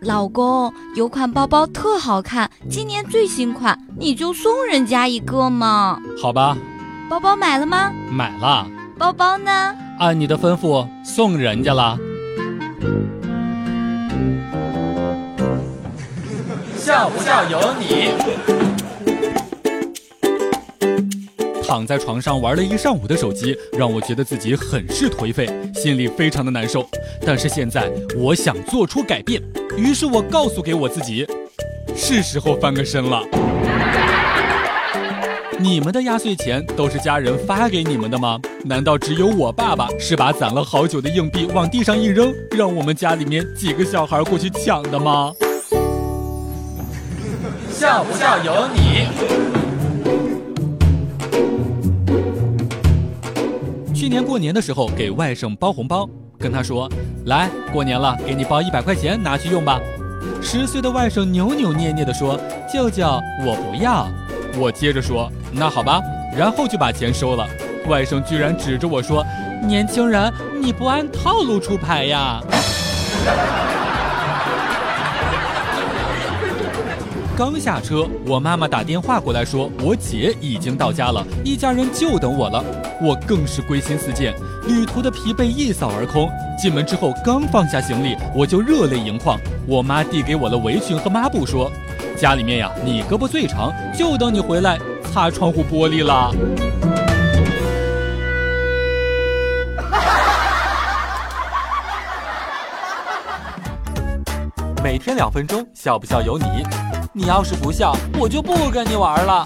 老公，有款包包特好看，今年最新款，你就送人家一个嘛。好吧，包包买了吗？买了。包包呢？按你的吩咐送人家了。笑不笑由你。躺在床上玩了一上午的手机，让我觉得自己很是颓废，心里非常的难受。但是现在我想做出改变，于是我告诉给我自己，是时候翻个身了。你们的压岁钱都是家人发给你们的吗？难道只有我爸爸是把攒了好久的硬币往地上一扔，让我们家里面几个小孩过去抢的吗？笑不笑由你。去年过年的时候给外甥包红包，跟他说：“来过年了，给你包一百块钱，拿去用吧。”十岁的外甥扭扭捏捏地说：“舅舅，我不要。”我接着说：“那好吧。”然后就把钱收了。外甥居然指着我说：“年轻人，你不按套路出牌呀！”刚下车，我妈妈打电话过来说，我姐已经到家了，一家人就等我了。我更是归心似箭，旅途的疲惫一扫而空。进门之后，刚放下行李，我就热泪盈眶。我妈递给我了围裙和抹布，说：“家里面呀，你胳膊最长，就等你回来擦窗户玻璃了。”每天两分钟，笑不笑由你。你要是不笑，我就不跟你玩了。